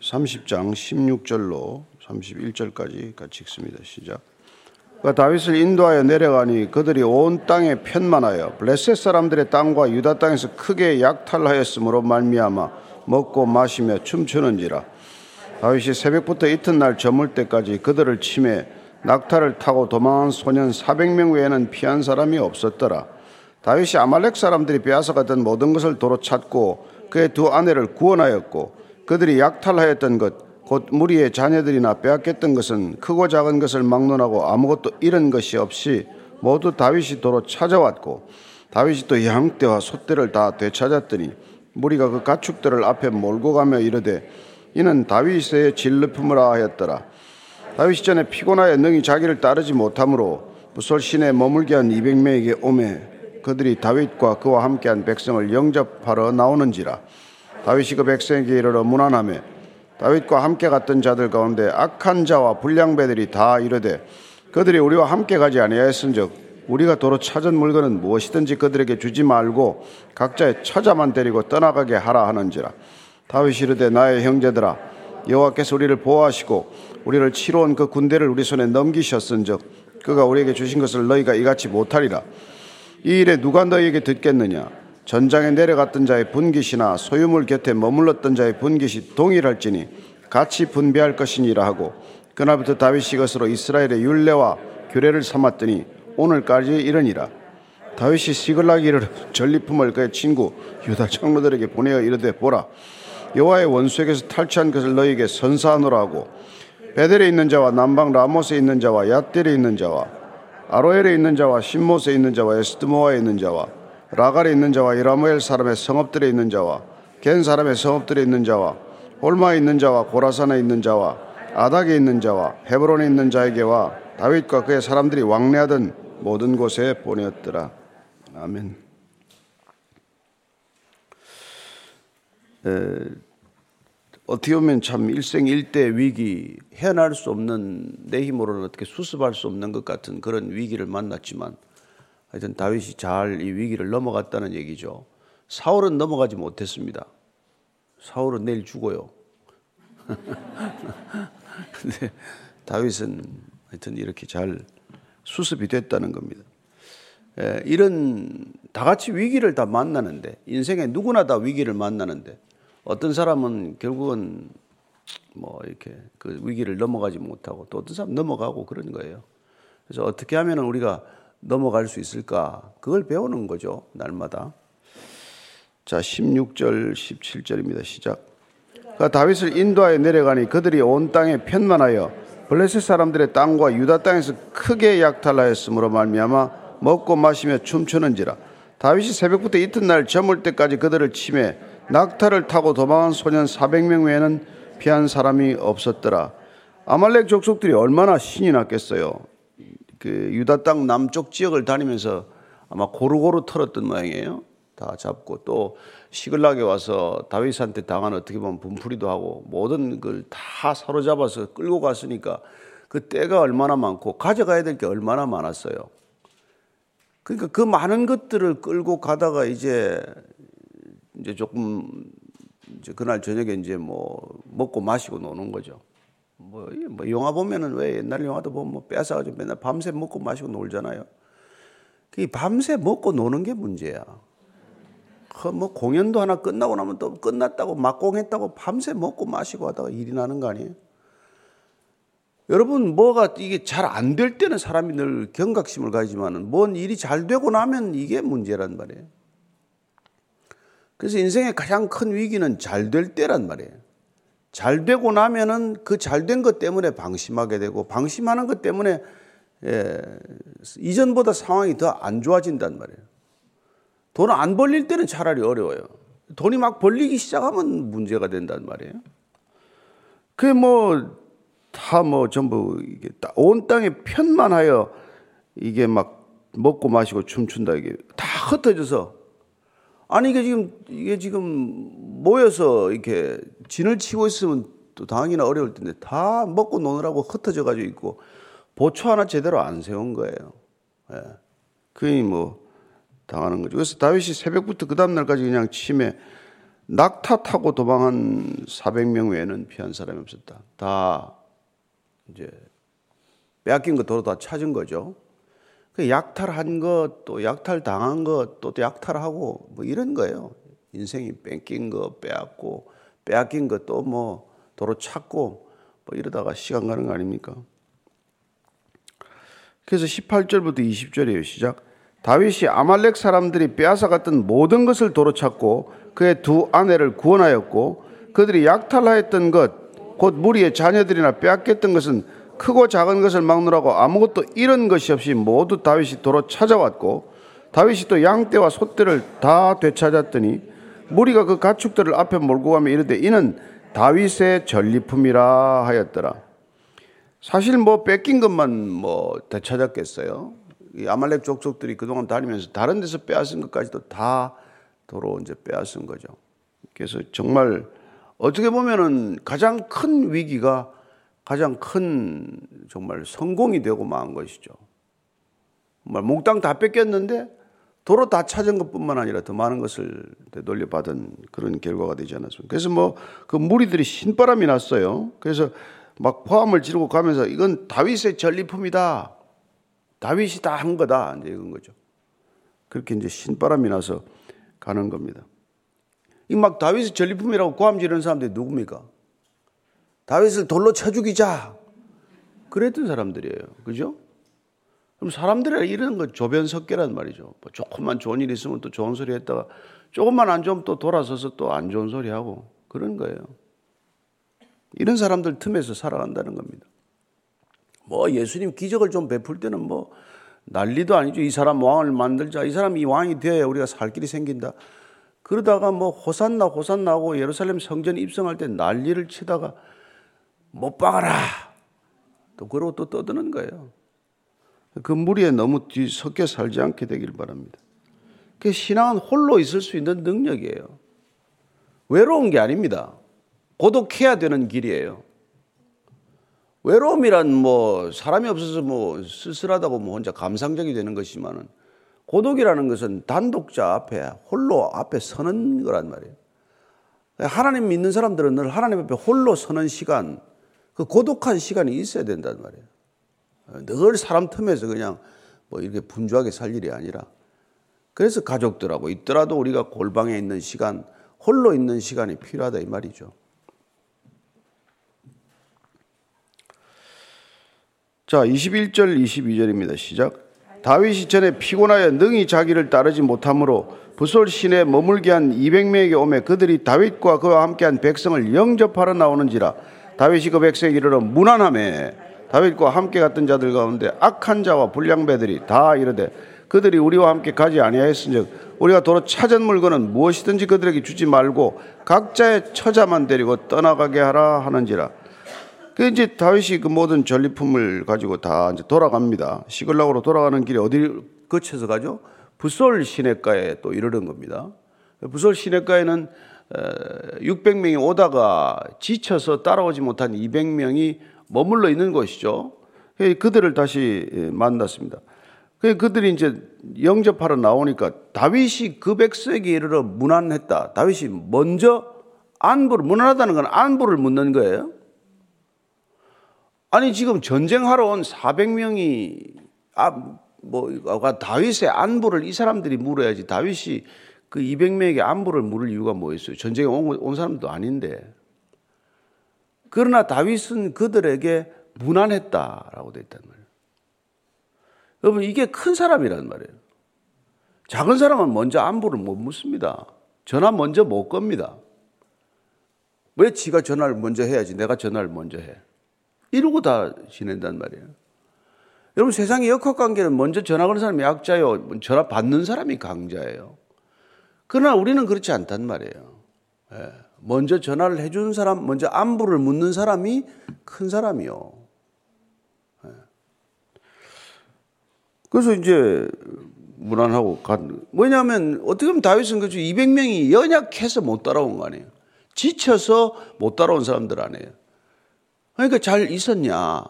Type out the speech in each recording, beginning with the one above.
30장 16절로 31절까지 같이 읽습니다. 시작. 그 다윗을 인도하여 내려가니 그들이 온 땅에 편만하여 블레셋 사람들의 땅과 유다 땅에서 크게 약탈하였으므로 말미암아 먹고 마시며 춤추는지라 다윗이 새벽부터 이튿날 저물 때까지 그들을 침해 낙타를 타고 도망한 소년 400명 외에는 피한 사람이 없었더라 다윗이 아말렉 사람들이 빼앗아갔던 모든 것을 도로 찾고 그의 두 아내를 구원하였고 그들이 약탈하였던 것 곧 무리의 자녀들이나 빼앗겼던 것은 크고 작은 것을 막론하고 아무것도 잃은 것이 없이 모두 다윗이 도로 찾아왔고 다윗이 또 양떼와 소떼를 다 되찾았더니 무리가 그 가축들을 앞에 몰고 가며 이르되 이는 다윗의 진르품이라 하였더라. 다윗이 전에 피곤하여 능히 자기를 따르지 못하므로 부솔 시내 머물게 한 200명에게 오매 그들이 다윗과 그와 함께한 백성을 영접하러 나오는지라 다윗이 그 백성에게 이르러 문안하며 다윗과 함께 갔던 자들 가운데 악한 자와 불량배들이 다 이르되 그들이 우리와 함께 가지 아니하였은즉 우리가 도로 찾은 물건은 무엇이든지 그들에게 주지 말고 각자의 처자만 데리고 떠나가게 하라 하는지라. 다윗이 이르되 나의 형제들아 여호와께서 우리를 보호하시고 우리를 치러 온 그 군대를 우리 손에 넘기셨은즉 그가 우리에게 주신 것을 너희가 이같이 못하리라. 이 일에 누가 너희에게 듣겠느냐 전장에 내려갔던 자의 분깃이나 소유물 곁에 머물렀던 자의 분깃이 동일할지니 같이 분배할 것이니라 하고 그날부터 다윗이 것으로 이스라엘의 율례와 규례를 삼았더니 오늘까지 이르니라. 다윗이 시글라기를 전리품을 그의 친구 유다 장로들에게 보내어 이르되 보라 여호와의 원수에게서 탈취한 것을 너희에게 선사하노라 하고 베델에 있는 자와 남방 라모스에 있는 자와 얏델에 있는 자와 아로엘에 있는 자와 신못에 있는 자와 에스드모아에 있는 자와 라갈에 있는 자와 이라무엘 사람의 성읍들에 있는 자와 겐 사람의 성읍들에 있는 자와 홀마에 있는 자와 고라산에 있는 자와 아닥에 있는 자와 헤브론에 있는 자에게와 다윗과 그의 사람들이 왕래하던 모든 곳에 보내었더라. 아멘. 에, 어떻게 보면 참 일생일대 위기 헤어날 수 없는 내 힘으로는 어떻게 수습할 수 없는 것 같은 그런 위기를 만났지만 하여튼 다윗이 잘 이 위기를 넘어갔다는 얘기죠. 사울은 넘어가지 못했습니다. 사울은 내일 죽어요. 근데 다윗은 하여튼 이렇게 잘 수습이 됐다는 겁니다. 예, 이런 다 같이 위기를 다 만나는데 인생에 누구나 다 위기를 만나는데 어떤 사람은 결국은 뭐 이렇게 그 위기를 넘어가지 못하고 또 어떤 사람 넘어가고 그런 거예요. 그래서 어떻게 하면 우리가 넘어갈 수 있을까? 그걸 배우는 거죠, 날마다. 자, 16절, 17절입니다. 시작. 그 다윗을 인도하여 내려가니 그들이 온 땅에 편만하여 블레셋 사람들의 땅과 유다 땅에서 크게 약탈하였으므로 말미암아 먹고 마시며 춤추는지라 다윗이 새벽부터 이튿날 저물 때까지 그들을 침해 낙타를 타고 도망한 소년 400명 외에는 피한 사람이 없었더라. 아말렉 족속들이 얼마나 신이 났겠어요. 그 유다 땅 남쪽 지역을 다니면서 아마 고루고루 털었던 모양이에요. 다 잡고 또 시글락에 와서 다윗한테 당한 어떻게 보면 분풀이도 하고 모든 걸 다 사로잡아서 끌고 갔으니까 그 때가 얼마나 많고 가져가야 될 게 얼마나 많았어요. 그러니까 그 많은 것들을 끌고 가다가 이제 이제 조금 이제 그날 저녁에 이제 뭐 먹고 마시고 노는 거죠. 뭐, 뭐 영화 보면은 왜 옛날 영화도 보면 뭐 뺏어가지고 맨날 밤새 먹고 마시고 놀잖아요. 그 밤새 먹고 노는 게 문제야. 그뭐 공연도 하나 끝나고 나면 또 끝났다고 막공했다고 밤새 먹고 마시고 하다가 일이 나는 거 아니에요? 여러분 뭐가 이게 잘 안 될 때는 사람이 늘 경각심을 가지만은 뭔 일이 잘 되고 나면 이게 문제란 말이에요. 그래서 인생의 가장 큰 위기는 잘 될 때란 말이에요. 잘 되고 나면은 그 잘 된 것 때문에 방심하게 되고 방심하는 것 때문에 예, 이전보다 상황이 더 안 좋아진단 말이에요. 돈 안 벌릴 때는 차라리 어려워요. 돈이 막 벌리기 시작하면 문제가 된단 말이에요. 그게 뭐, 다 뭐 전부 이게 온 땅에 편만 하여 이게 막 먹고 마시고 춤춘다 이게 다 흩어져서 아니 이게 지금 이게 지금 모여서 이렇게 진을 치고 있으면 또 당하기나 어려울 텐데 다 먹고 노느라고 흩어져 가지고 있고 보초 하나 제대로 안 세운 거예요. 예. 그니 뭐 당하는 거죠. 그래서 다윗이 새벽부터 그 다음 날까지 그냥 침에 낙타 타고 도망한 400명 외에는 피한 사람이 없었다. 다 이제 빼앗긴 거 도로 다 찾은 거죠. 그 약탈한 것, 또 약탈 당한 것, 또 약탈하고 뭐 이런 거예요. 인생이 뺏긴 거 빼앗고 빼앗긴 것또뭐 도로 찾고 뭐 이러다가 시간 가는 거 아닙니까? 그래서 18절부터 20절이에요. 시작. 다윗이 아말렉 사람들이 빼앗아 갔던 모든 것을 도로 찾고 그의 두 아내를 구원하였고 그들이 약탈하였던 것, 곧 무리의 자녀들이나 빼앗겼던 것은 크고 작은 것을 막느라고 아무것도 잃은 것이 없이 모두 다윗이 도로 찾아왔고 다윗이 또 양떼와 소떼를 다 되찾았더니 무리가 그 가축들을 앞에 몰고 가며 이르되 이는 다윗의 전리품이라 하였더라. 사실 뭐 뺏긴 것만 뭐 되찾았겠어요. 이 아말렉 족속들이 그동안 다니면서 다른 데서 빼앗은 것까지도 다 도로 이제 빼앗은 거죠. 그래서 정말 어떻게 보면은 가장 큰 위기가 가장 큰 정말 성공이 되고 만 것이죠. 정말 몽땅 다 뺏겼는데 도로 다 찾은 것뿐만 아니라 더 많은 것을 돌려받은 그런 결과가 되지 않았습니까? 그래서 뭐 그 무리들이 신바람이 났어요. 그래서 막 포함을 지르고 가면서 이건 다윗의 전리품이다. 다윗이 다 한 거다. 이제 이건 거죠. 그렇게 이제 신바람이 나서 가는 겁니다. 이 막 다윗의 전리품이라고 고함 지르는 사람들이 누굽니까? 다윗을 돌로 쳐 죽이자. 그랬던 사람들이에요. 그죠? 그럼 사람들이 이런 거 조변석계란 말이죠. 뭐 조금만 좋은 일 있으면 또 좋은 소리 했다가 조금만 안 좋으면 또 돌아서서 또 안 좋은 소리 하고 그런 거예요. 이런 사람들 틈에서 살아간다는 겁니다. 뭐 예수님 기적을 좀 베풀 때는 뭐 난리도 아니죠. 이 사람 왕을 만들자. 이 사람이 왕이 되어야 우리가 살 길이 생긴다. 그러다가 뭐 호산나 호산나 하고 예루살렘 성전 입성할 때 난리를 치다가 못 박아라. 또 그러고 또 떠드는 거예요. 그 무리에 너무 뒤섞여 살지 않게 되길 바랍니다. 그 신앙은 홀로 있을 수 있는 능력이에요. 외로운 게 아닙니다. 고독해야 되는 길이에요. 외로움이란 뭐 사람이 없어서 뭐 쓸쓸하다고 뭐 혼자 감상적이 되는 것이지만은 고독이라는 것은 단독자 앞에 홀로 앞에 서는 거란 말이에요. 하나님 믿는 사람들은 늘 하나님 앞에 홀로 서는 시간, 그 고독한 시간이 있어야 된단 말이에요. 늘 사람 틈에서 그냥 뭐 이렇게 분주하게 살 일이 아니라 그래서 가족들하고 있더라도 우리가 골방에 있는 시간, 홀로 있는 시간이 필요하다 이 말이죠. 자, 21절 22절입니다. 시작. 다윗이 전에 피곤하여 능히 자기를 따르지 못하므로 부솔 시내 머물게 한 200명에게 오매 그들이 다윗과 그와 함께한 백성을 영접하러 나오는지라 다윗이 그 백성에게 이르러 무난함에 다윗과 함께 갔던 자들 가운데 악한 자와 불량배들이 다 이르되 그들이 우리와 함께 가지 아니하였은즉 우리가 도로 찾은 물건은 무엇이든지 그들에게 주지 말고 각자의 처자만 데리고 떠나가게 하라 하는지라. 그 이제 다윗이 그 모든 전리품을 가지고 다 이제 돌아갑니다. 시글락으로 돌아가는 길에 어디를 거쳐서 가죠? 부솔 시내가에 또 이르는 겁니다. 부솔 시내가에는 600명이 오다가 지쳐서 따라오지 못한 200명이 머물러 있는 곳이죠. 그들을 다시 예, 만났습니다. 그들이 이제 영접하러 나오니까 다윗이 그 백성에게 이르러 문안했다. 다윗이 먼저 안부를, 문안하다는 건 안부를 묻는 거예요. 아니, 지금 전쟁하러 온 400명이, 아, 뭐, 다윗의 안부를 이 사람들이 물어야지. 다윗이 그 200명에게 안부를 물을 이유가 뭐 있어요? 전쟁에 온, 온 사람도 아닌데. 그러나 다윗은 그들에게 무난했다라고 되어 있단 말이에요. 여러분, 이게 큰 사람이란 말이에요. 작은 사람은 먼저 안부를 못 묻습니다. 전화 먼저 못 겁니다. 왜 지가 전화를 먼저 해야지 내가 전화를 먼저 해. 이러고 다 지낸단 말이에요. 여러분 세상의 역학 관계는 먼저 전화 거는 사람이 약자요. 전화 받는 사람이 강자예요. 그러나 우리는 그렇지 않단 말이에요. 예. 먼저 전화를 해주는 사람, 먼저 안부를 묻는 사람이 큰 사람이요. 예. 그래서 이제 무난하고 간. 뭐냐면 어떻게 보면 다윗은 그죠 200명이 연약해서 못 따라온 거 아니에요. 지쳐서 못 따라온 사람들 아니에요. 그러니까 잘 있었냐?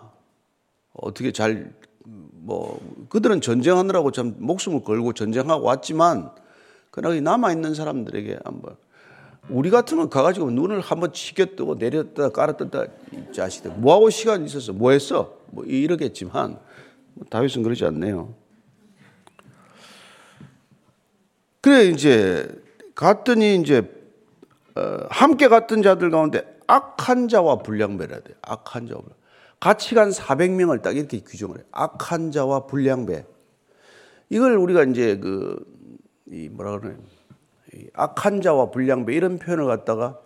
어떻게 잘, 뭐, 그들은 전쟁하느라고 참 목숨을 걸고 전쟁하고 왔지만, 그러나 남아있는 사람들에게 한번 우리 같으면 가가지고 눈을 한번 치겨 뜨고 내렸다 깔았다 이 자식들 뭐하고 시간 있었어 뭐 했어 뭐 이러겠지만 뭐 다윗은 그러지 않네요. 그래 이제 갔더니 이제 어, 함께 갔던 자들 가운데 악한 자와 불량배라 돼. 악한 자와 같이 간 400명을 딱 이렇게 규정을 해. 악한 자와 불량배. 이걸 우리가 이제 그 이 뭐라 그러냐 악한 자와 불량배 이런 표현을 갖다가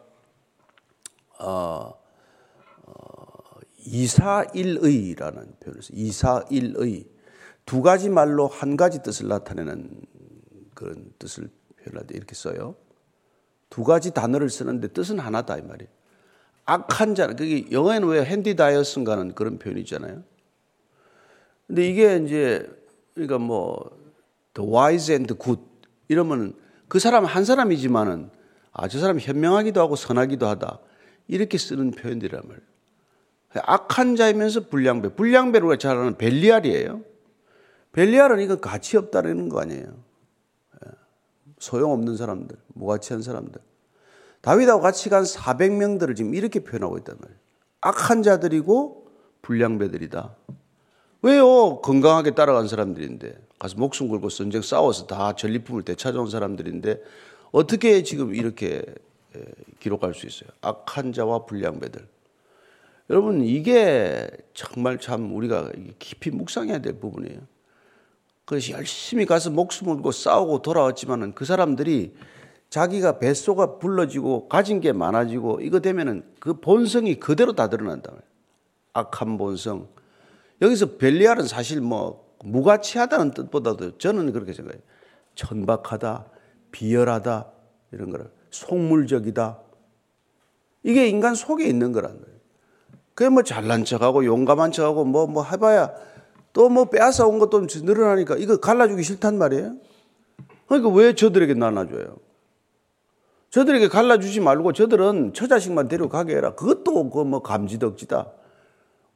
어, 어, 이사일의라는 표현을 써. 이사일의 두 가지 말로 한 가지 뜻을 나타내는 그런 뜻을 표현할 이렇게 써요. 두 가지 단어를 쓰는데 뜻은 하나다 이 말이에요. 악한 자, 그게 영어에는 왜 핸디 다이어스인가는 그런 표현이 있잖아요. 근데 이게 이제 그러니까 뭐 the wise and good 이러면 그 사람 한 사람이지만은 아, 저 사람 현명하기도 하고 선하기도 하다. 이렇게 쓰는 표현들이란 말이에요. 악한 자이면서 불량배. 불량배로 우리가 잘 아는 벨리알이에요. 벨리알은 이건 가치 없다는 거 아니에요. 예. 소용없는 사람들, 무가치한 사람들. 다윗하고 같이 간 400명들을 지금 이렇게 표현하고 있단 말이에요. 악한 자들이고 불량배들이다. 왜요? 건강하게 따라간 사람들인데 가서 목숨 걸고 전쟁 싸워서 다 전리품을 되찾아온 사람들인데 어떻게 지금 이렇게 기록할 수 있어요? 악한 자와 불량배들. 여러분 이게 정말 참 우리가 깊이 묵상해야 될 부분이에요. 그래서 열심히 가서 목숨 걸고 싸우고 돌아왔지만은 그 사람들이 자기가 뱃속가 불러지고 가진 게 많아지고 이거 되면은 그 본성이 그대로 다 드러난다. 악한 본성. 여기서 벨리알은 사실 뭐 무가치하다는 뜻보다도 저는 그렇게 생각해요. 천박하다, 비열하다 이런 거를 속물적이다. 이게 인간 속에 있는 거란 거예요. 그게 뭐 잘난 척하고 용감한 척하고 뭐뭐 뭐 해봐야 또 뭐 빼앗아 온 것도 늘어나니까 이거 갈라주기 싫단 말이에요. 그러니까 왜 저들에게 나눠줘요? 저들에게 갈라주지 말고 저들은 처자식만 데려가게 해라. 그것도 그 뭐 감지덕지다.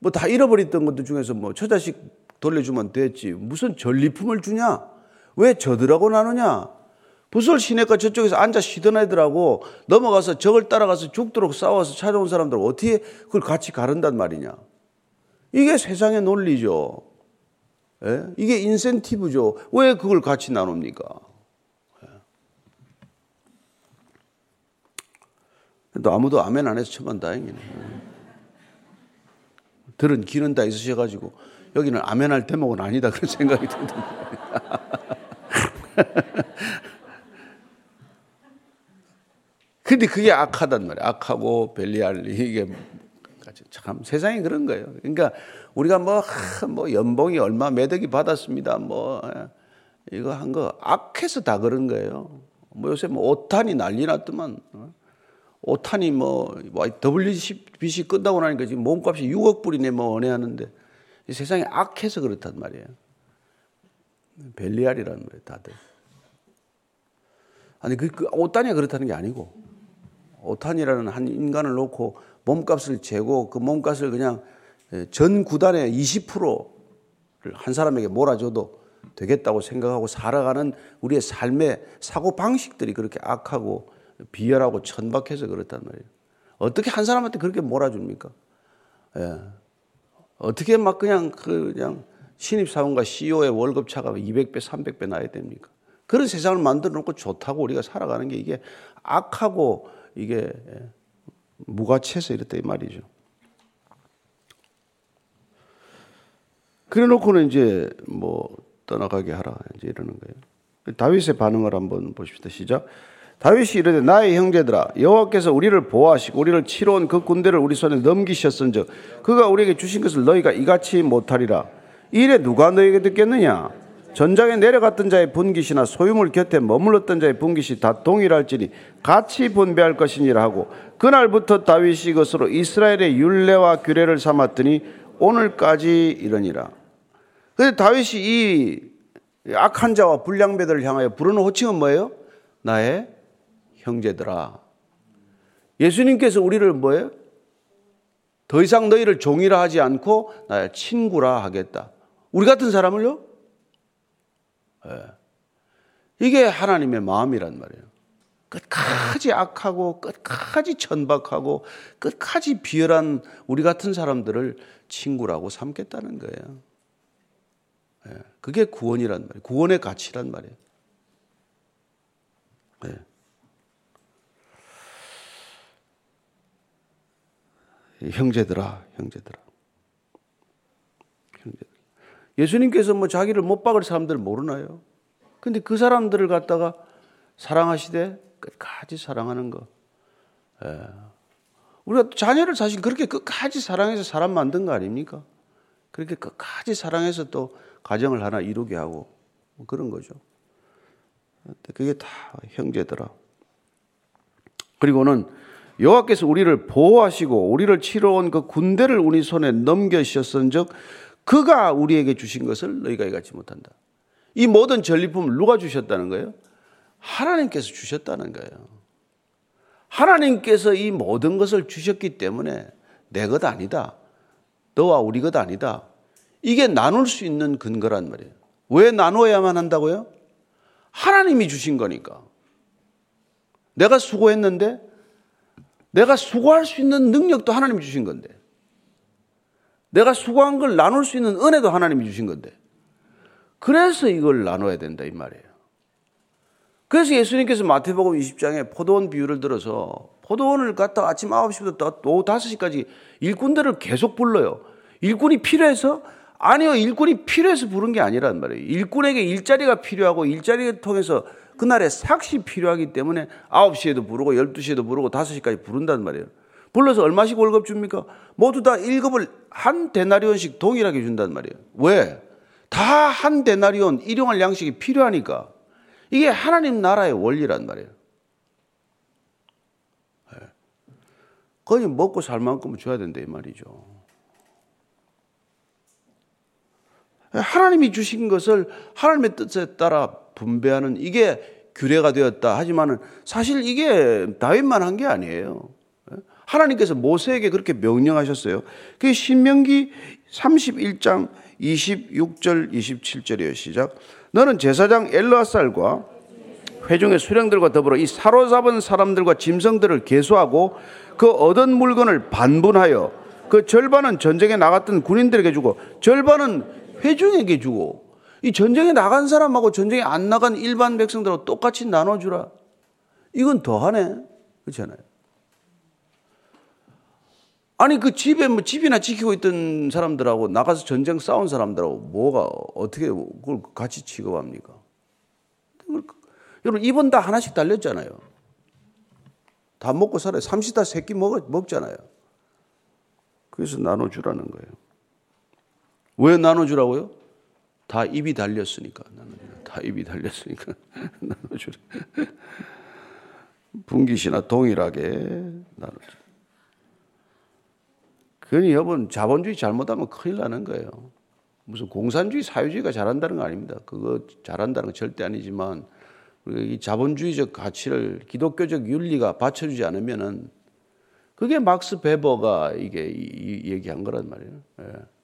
뭐 다 잃어버렸던 것들 중에서 뭐 처자식 돌려주면 됐지. 무슨 전리품을 주냐? 왜 저들하고 나누냐? 부설 시내가 저쪽에서 앉아 쉬던 애들하고 넘어가서 적을 따라가서 죽도록 싸워서 찾아온 사람들 어떻게 그걸 같이 가른단 말이냐? 이게 세상의 논리죠. 예? 이게 인센티브죠. 왜 그걸 같이 나눕니까? 또 아무도 아멘 안 해서 천만 다행이네. 들은 귀는 다 있으셔가지고 여기는 아멘 할 대목은 아니다 그런 생각이 든다. 근데 그게 악하단 말이야. 악하고 벨리알 이게 참 세상이 그런 거예요. 그러니까 우리가 뭐, 뭐 연봉이 얼마 매덕이 받았습니다. 뭐 이거 한 거 악해서 다 그런 거예요. 뭐 요새 뭐 오탄이 난리 났더만. 어? 오탄이 뭐, 뭐 WBC 끝나고 나니까 지금 몸값이 6억 불이네 뭐 은혜하는데 세상에 악해서 그렇단 말이에요. 벨리알이라는 말이에요, 다들. 아니, 그, 그 오탄이 그렇다는 게 아니고 오탄이라는 한 인간을 놓고 몸값을 재고 그 몸값을 그냥 전 구단의 20%를 한 사람에게 몰아줘도 되겠다고 생각하고 살아가는 우리의 삶의 사고 방식들이 그렇게 악하고 비열하고 천박해서 그렇단 말이에요. 어떻게 한 사람한테 그렇게 몰아줍니까? 예. 어떻게 막 그냥 그 그냥 신입사원과 CEO의 월급 차가 200배, 300배 나야 됩니까? 그런 세상을 만들어 놓고 좋다고 우리가 살아가는 게 이게 악하고 이게 예, 무가치해서 이랬다 이 말이죠. 그래 놓고는 이제 뭐 떠나가게 하라 이제 이러는 거예요. 다윗의 반응을 한번 보십시다. 시작. 다윗이 이르되 나의 형제들아 여호와께서 우리를 보호하시고 우리를 치러 온 그 군대를 우리 손에 넘기셨은즉 그가 우리에게 주신 것을 너희가 이같이 못하리라 이래 누가 너에게 듣겠느냐 전장에 내려갔던 자의 분깃이나 소유물 곁에 머물렀던 자의 분깃이 다 동일할지니 같이 분배할 것이니라 하고 그날부터 다윗이 이것으로 이스라엘의 율례와 규례를 삼았더니 오늘까지 이러니라. 근데 다윗이 이 악한 자와 불량배들을 향하여 부르는 호칭은 뭐예요? 나의 형제들아. 예수님께서 우리를 뭐예요? 더 이상 너희를 종이라 하지 않고 나의 친구라 하겠다. 우리 같은 사람을요? 네. 이게 하나님의 마음이란 말이에요. 끝까지 악하고 끝까지 천박하고 끝까지 비열한 우리 같은 사람들을 친구라고 삼겠다는 거예요. 예, 그게 구원이란 말이에요. 구원의 가치란 말이에요. 네. 형제들아, 형제들아. 형제 예수님께서 뭐 자기를 못 박을 사람들 모르나요? 근데 그 사람들을 갖다가 사랑하시되 끝까지 사랑하는 거. 예. 우리가 자녀를 사실 그렇게 끝까지 사랑해서 사람 만든 거 아닙니까? 그렇게 끝까지 사랑해서 또 가정을 하나 이루게 하고 뭐 그런 거죠. 그게 다 형제더라. 그리고는 여호와께서 우리를 보호하시고 우리를 치러 온 그 군대를 우리 손에 넘겨주셨은즉 그가 우리에게 주신 것을 너희가 갖지 못한다. 이 모든 전리품을 누가 주셨다는 거예요? 하나님께서 주셨다는 거예요. 하나님께서 이 모든 것을 주셨기 때문에 내 것 아니다. 너와 우리 것 아니다. 이게 나눌 수 있는 근거란 말이에요. 왜 나누어야만 한다고요? 하나님이 주신 거니까. 내가 수고했는데 내가 수고할 수 있는 능력도 하나님이 주신 건데. 내가 수고한 걸 나눌 수 있는 은혜도 하나님이 주신 건데. 그래서 이걸 나눠야 된다 이 말이에요. 그래서 예수님께서 마태복음 20장에 포도원 비유를 들어서 포도원을 갖다 아침 9시부터 오후 5시까지 일꾼들을 계속 불러요. 일꾼이 필요해서 아니요, 일꾼이 필요해서 부른 게 아니란 말이에요. 일꾼에게 일자리가 필요하고 일자리를 통해서 그날에 삭시 필요하기 때문에 9시에도 부르고 12시에도 부르고 5시까지 부른단 말이에요. 불러서 얼마씩 월급 줍니까? 모두 다 1급을 한 데나리온씩 동일하게 준단 말이에요. 왜? 다 한 데나리온 일용할 양식이 필요하니까. 이게 하나님 나라의 원리란 말이에요. 거의 먹고 살 만큼은 줘야 된다 이 말이죠. 하나님이 주신 것을 하나님의 뜻에 따라 분배하는 이게 규례가 되었다. 하지만은 사실 이게 다윗만 한 게 아니에요. 하나님께서 모세에게 그렇게 명령하셨어요. 그게 신명기 31장 26절 27절이에요. 시작. 너는 제사장 엘르아살과 회중의 수령들과 더불어 이 사로잡은 사람들과 짐승들을 계수하고 그 얻은 물건을 반분하여 그 절반은 전쟁에 나갔던 군인들에게 주고 절반은 회중에게 주고 이 전쟁에 나간 사람하고 전쟁에 안 나간 일반 백성들하고 똑같이 나눠주라. 이건 더하네. 그렇잖아요. 아니 그 집에 뭐 집이나 지키고 있던 사람들하고 나가서 전쟁 싸운 사람들하고 뭐가 어떻게 그걸 같이 취급합니까? 여러분 입은 다 하나씩 달렸잖아요. 다 먹고 살아요. 삼시다 새끼 먹, 먹잖아요. 그래서 나눠주라는 거예요. 왜 나눠주라고요? 다 입이 달렸으니까. 다 입이 달렸으니까. 나눠주라. 분기시나 동일하게 나눠주라. 그러니 여러분 자본주의 잘못하면 큰일 나는 거예요. 무슨 공산주의, 사회주의가 잘한다는 거 아닙니다. 그거 잘한다는 건 절대 아니지만 이 자본주의적 가치를 기독교적 윤리가 받쳐주지 않으면은 그게 막스 베버가 이게 얘기한 거란 말이에요. 예.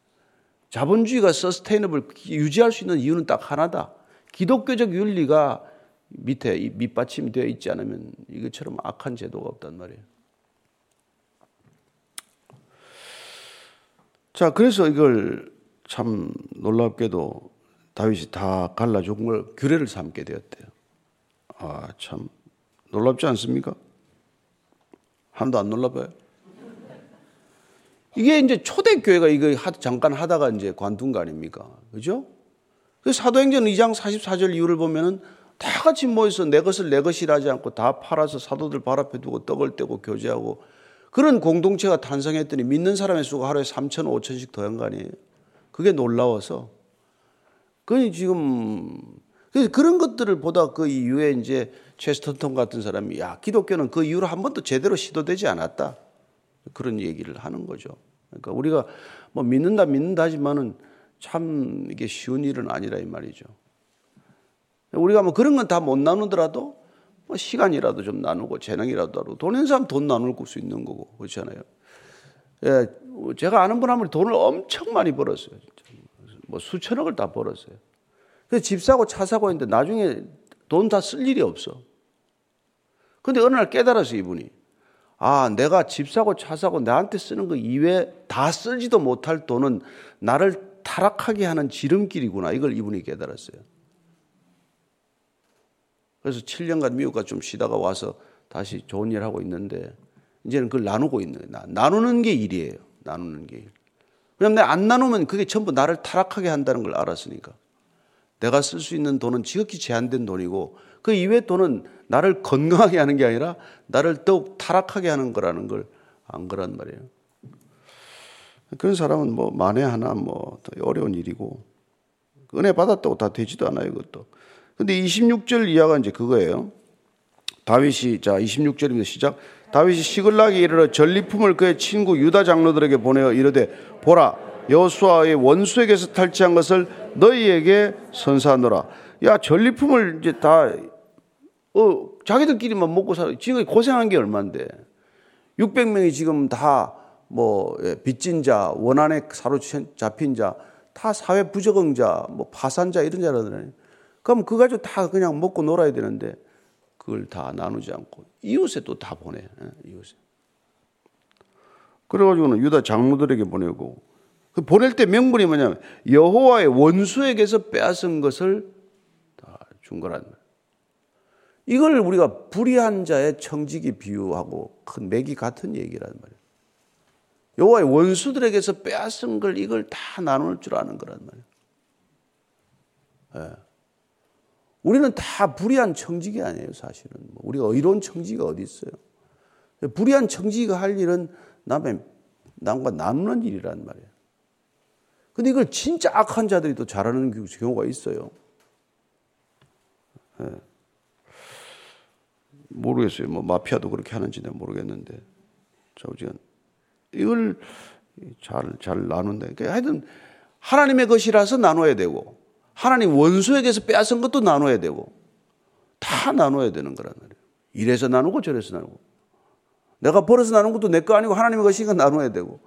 자본주의가 서스테이너블 유지할 수 있는 이유는 딱 하나다. 기독교적 윤리가 밑에 밑받침이 되어 있지 않으면 이것처럼 악한 제도가 없단 말이에요. 자, 그래서 이걸 참 놀랍게도 다윗이 다 갈라준 걸 규례를 삼게 되었대요. 아, 참 놀랍지 않습니까? 하나도 안 놀라봐요. 이게 이제 초대교회가 이거 잠깐 하다가 이제 관둔 거 아닙니까? 그죠? 그 사도행전 2장 44절 이유를 보면은 다 같이 모여서 내 것을 내 것이라 하지 않고 다 팔아서 사도들 발 앞에 두고 떡을 떼고 교제하고 그런 공동체가 탄생했더니 믿는 사람의 수가 하루에 3천, 5천씩 더한 거 아니에요? 그게 놀라워서. 그니 지금, 그런 것들을 보다 그 이후에 이제 체스턴턴 같은 사람이 야, 기독교는 그 이후로 한 번도 제대로 시도되지 않았다. 그런 얘기를 하는 거죠. 그러니까 우리가 뭐 믿는다, 믿는다 하지만은 참 이게 쉬운 일은 아니라 이 말이죠. 우리가 뭐 그런 건 다 못 나누더라도 뭐 시간이라도 좀 나누고 재능이라도 하고 돈 있는 사람 돈 나눌 수 있는 거고 그렇잖아요. 예, 제가 아는 분 한 분이 돈을 엄청 많이 벌었어요. 뭐 수천억을 다 벌었어요. 그래서 집 사고 차 사고 했는데 나중에 돈 다 쓸 일이 없어. 근데 어느 날 깨달았어요, 이분이. 아, 내가 집 사고 차 사고 나한테 쓰는 거 이외에 다 쓰지도 못할 돈은 나를 타락하게 하는 지름길이구나. 이걸 이분이 깨달았어요. 그래서 7년간 미국 가좀 쉬다가 와서 다시 좋은 일 하고 있는데 이제는 그걸 나누고 있는 거예요. 나누는 게 일이에요. 나누는 게 일. 왜냐면 내가 안 나누면 그게 전부 나를 타락하게 한다는 걸 알았으니까. 내가 쓸 수 있는 돈은 지극히 제한된 돈이고 그 이외 돈은 나를 건강하게 하는 게 아니라 나를 더욱 타락하게 하는 거라는 걸 안 거란 말이에요. 그런 사람은 뭐 만에 하나 뭐 어려운 일이고 은혜 받았다고 다 되지도 않아요, 그것도. 근데 26절 이하가 이제 그거예요. 다윗이 자 26절입니다. 시작. 다윗이 시글락에 이르러 전리품을 그의 친구 유다 장로들에게 보내어 이르되 보라 여호수아의 원수에게서 탈취한 것을 너희에게 선사하노라. 야 전리품을 이제 다 어, 자기들끼리만 먹고 살아. 지금 고생한 게 얼만데. 600명이 지금 다뭐 예, 빚진 자, 원한에 사로잡힌 자, 다 사회 부적응자, 뭐 파산자 이런 자라잖아요. 그럼 그 가지고 다 그냥 먹고 놀아야 되는데 그걸 다 나누지 않고 이웃에 또 다 보내. 예, 이웃에. 그래가지고는 유다 장로들에게 보내고 그 보낼 때 명분이 뭐냐면 여호와의 원수에게서 빼앗은 것을 다 준 거란. 이걸 우리가 불의한 자의 청지기 비유하고 큰 맥이 같은 얘기란 말이에요. 여호와의 원수들에게서 빼앗은 걸 이걸 다 나눌 줄 아는 거란 말이에요. 예. 우리는 다 불의한 청지기 아니에요, 사실은. 뭐 우리가 의로운 청지기가 어디 있어요? 불의한 청지기가 할 일은 남의 남과 나누는 일이란 말이에요. 근데 이걸 진짜 악한 자들이 또 잘하는 경우가 있어요. 예. 모르겠어요. 뭐 마피아도 그렇게 하는지 는 모르겠는데. 저지간 이걸 잘, 잘 나눈다. 그러니까 하여튼 하나님의 것이라서 나눠야 되고 하나님 원수에게서 빼앗은 것도 나눠야 되고 다 나눠야 되는 거란 말이에요. 이래서 나누고 저래서 나누고 내가 벌어서 나눈 것도 내 거 아니고 하나님의 것이니까 나눠야 되고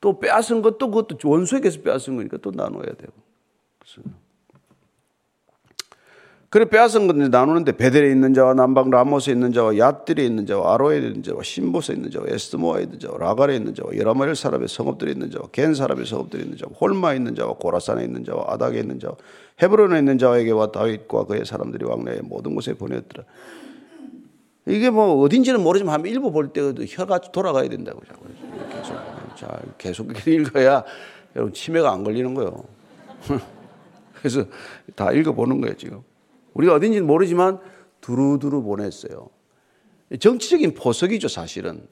또 빼앗은 것도 그것도 원수에게서 빼앗은 거니까 또 나눠야 되고 그래서 그래 빼앗은 건데 나누는데 베델에 있는 자와 남방 라모스에 있는 자와 야뜰에 있는 자와 아로에 있는 자와 신보스에 있는 자와 에스모아에 있는 자와 라갈에 있는 자와 여라마엘 사람의 성읍들에 있는 자와 겐 사람의 성읍들에 있는 자와 홀마에 있는 자와 고라산에 있는 자와 아닥에 있는 자와 헤브론에 있는 자에게와 다윗과 그의 사람들이 왕래의 모든 곳에 보냈더라. 이게 뭐 어딘지는 모르지만 한 일부 볼 때도 혀가 돌아가야 된다고 자꾸 계속 자 계속 읽어야 여러분 치매가 안 걸리는 거예요. 그래서 다 읽어보는 거예요 지금. 우리가 어딘지는 모르지만 두루두루 보냈어요. 정치적인 포석이죠, 사실은.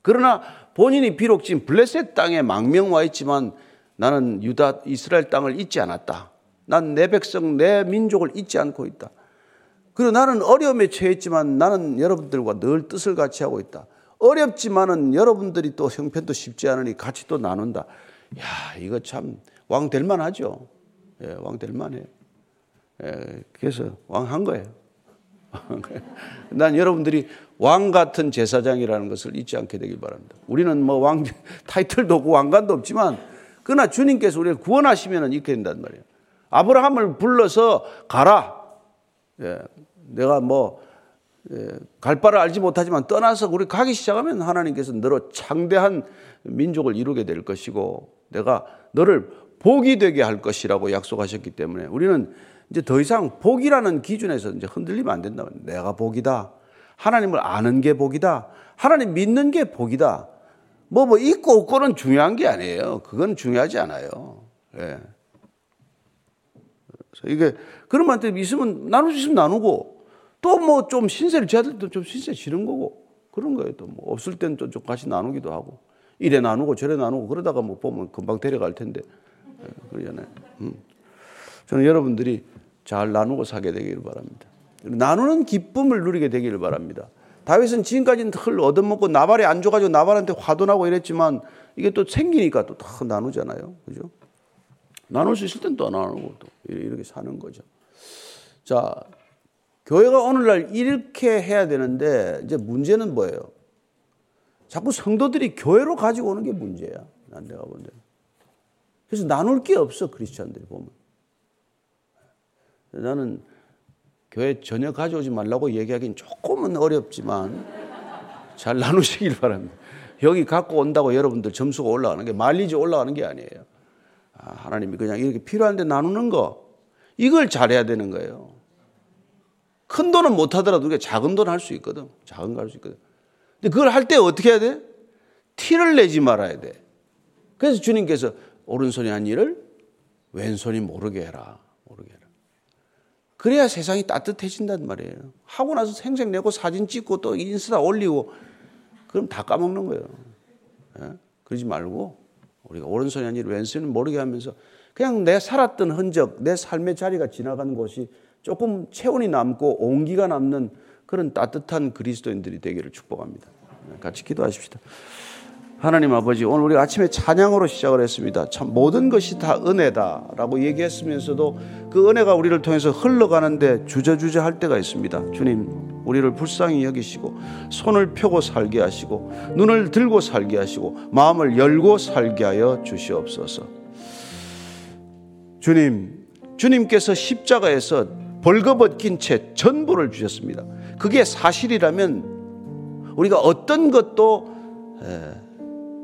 그러나 본인이 비록 지금 블레셋 땅에 망명 와 있지만 나는 유다 이스라엘 땅을 잊지 않았다. 난 내 백성, 내 민족을 잊지 않고 있다. 그리고 나는 어려움에 처했지만 나는 여러분들과 늘 뜻을 같이 하고 있다. 어렵지만은 여러분들이 또 형편도 쉽지 않으니 같이 또 나눈다. 야, 이거 참 왕 될 만 하죠. 예, 왕 될 만 해. 예, 그래서 왕 한 거예요. 난 여러분들이 왕 같은 제사장이라는 것을 잊지 않게 되길 바랍니다. 우리는 뭐 왕 타이틀도 없고 왕관도 없지만 그러나 주님께서 우리를 구원하시면 있게 된단 말이에요. 아브라함을 불러서 가라. 예, 내가 뭐, 예, 갈 바를 알지 못하지만 떠나서 우리 가기 시작하면 하나님께서 너로 창대한 민족을 이루게 될 것이고 내가 너를 복이 되게 할 것이라고 약속하셨기 때문에 우리는 이제 더 이상 복이라는 기준에서 이제 흔들리면 안 된다. 내가 복이다. 하나님을 아는 게 복이다. 하나님 믿는 게 복이다. 뭐, 뭐, 있고 없고는 중요한 게 아니에요. 그건 중요하지 않아요. 예. 그래서 이게, 그런 만한테 있으면 나눌 수 있으면 나누고, 또 뭐 좀 신세를 져야 될 때 좀 신세 지는 거고, 그런 거예요. 또 뭐, 없을 때는 좀 같이 나누기도 하고, 이래 나누고 저래 나누고, 그러다가 뭐 보면 금방 데려갈 텐데, 예, 그러잖아요. 음. 저는 여러분들이 잘 나누고 사게 되기를 바랍니다. 나누는 기쁨을 누리게 되기를 바랍니다. 다윗은 지금까지는 털 얻어먹고 나발에 안 줘가지고 나발한테 화도 나고 이랬지만 이게 또 생기니까 또 다 나누잖아요. 그죠? 나눌 수 있을 땐 또 나누고 또 이렇게 사는 거죠. 자, 교회가 오늘날 이렇게 해야 되는데 이제 문제는 뭐예요? 자꾸 성도들이 교회로 가지고 오는 게 문제야. 난 내가 본 데. 그래서 나눌 게 없어, 크리스찬들이 보면. 나는 교회 전혀 가져오지 말라고 얘기하기는 조금은 어렵지만 잘 나누시길 바랍니다. 여기 갖고 온다고 여러분들 점수가 올라가는 게 말리지 올라가는 게 아니에요. 아, 하나님이 그냥 이렇게 필요한데 나누는 거 이걸 잘해야 되는 거예요. 큰 돈은 못 하더라도 우리가 작은 돈 할 수 있거든. 작은 거 할 수 있거든. 근데 그걸 할 때 어떻게 해야 돼? 티를 내지 말아야 돼. 그래서 주님께서 오른손이 한 일을 왼손이 모르게 해라. 모르게 해라. 그래야 세상이 따뜻해진단 말이에요. 하고 나서 생색 내고 사진 찍고 또 인스타 올리고 그럼 다 까먹는 거예요. 예? 그러지 말고 우리가 오른손이 한 일을 왼손이 모르게 하면서 그냥 내 살았던 흔적, 내 삶의 자리가 지나가는 곳이 조금 체온이 남고 온기가 남는 그런 따뜻한 그리스도인들이 되기를 축복합니다. 네, 같이 기도하십시다. 하나님 아버지, 오늘 우리 아침에 찬양으로 시작을 했습니다. 참 모든 것이 다 은혜다라고 얘기했으면서도 그 은혜가 우리를 통해서 흘러가는데 주저주저 할 때가 있습니다. 주님, 우리를 불쌍히 여기시고 손을 펴고 살게 하시고 눈을 들고 살게 하시고 마음을 열고 살게 하여 주시옵소서. 주님, 주님께서 십자가에서 벌거벗긴 채 전부를 주셨습니다. 그게 사실이라면 우리가 어떤 것도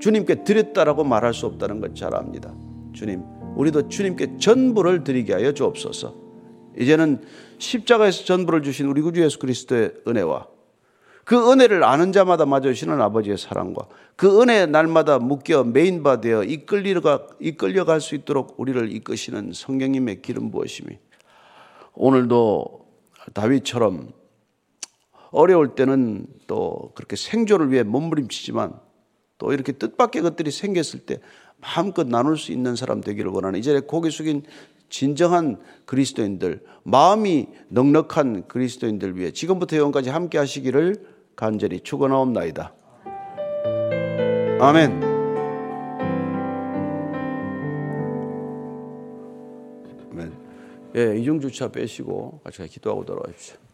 주님께 드렸다라고 말할 수 없다는 걸 잘 압니다. 주님, 우리도 주님께 전부를 드리게 하여 주옵소서. 이제는 십자가에서 전부를 주신 우리 구주 예수 그리스도의 은혜와 그 은혜를 아는 자마다 맞으시는 아버지의 사랑과 그 은혜 날마다 묶여 메인바 되어 이끌려갈 수 있도록 우리를 이끄시는 성령님의 기름 부으심이 오늘도 다윗처럼 어려울 때는 또 그렇게 생존을 위해 몸부림치지만 또 이렇게 뜻밖의 것들이 생겼을 때 마음껏 나눌 수 있는 사람 되기를 원하는 이제 고개 숙인 진정한 그리스도인들, 마음이 넉넉한 그리스도인들 위해 지금부터 영원까지 함께 하시기를 간절히 축원하옵나이다. 아멘. 예, 이중 주차 빼시고 같이 기도하고 돌아가십시오.